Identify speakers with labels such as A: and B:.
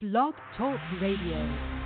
A: Blog Talk Radio.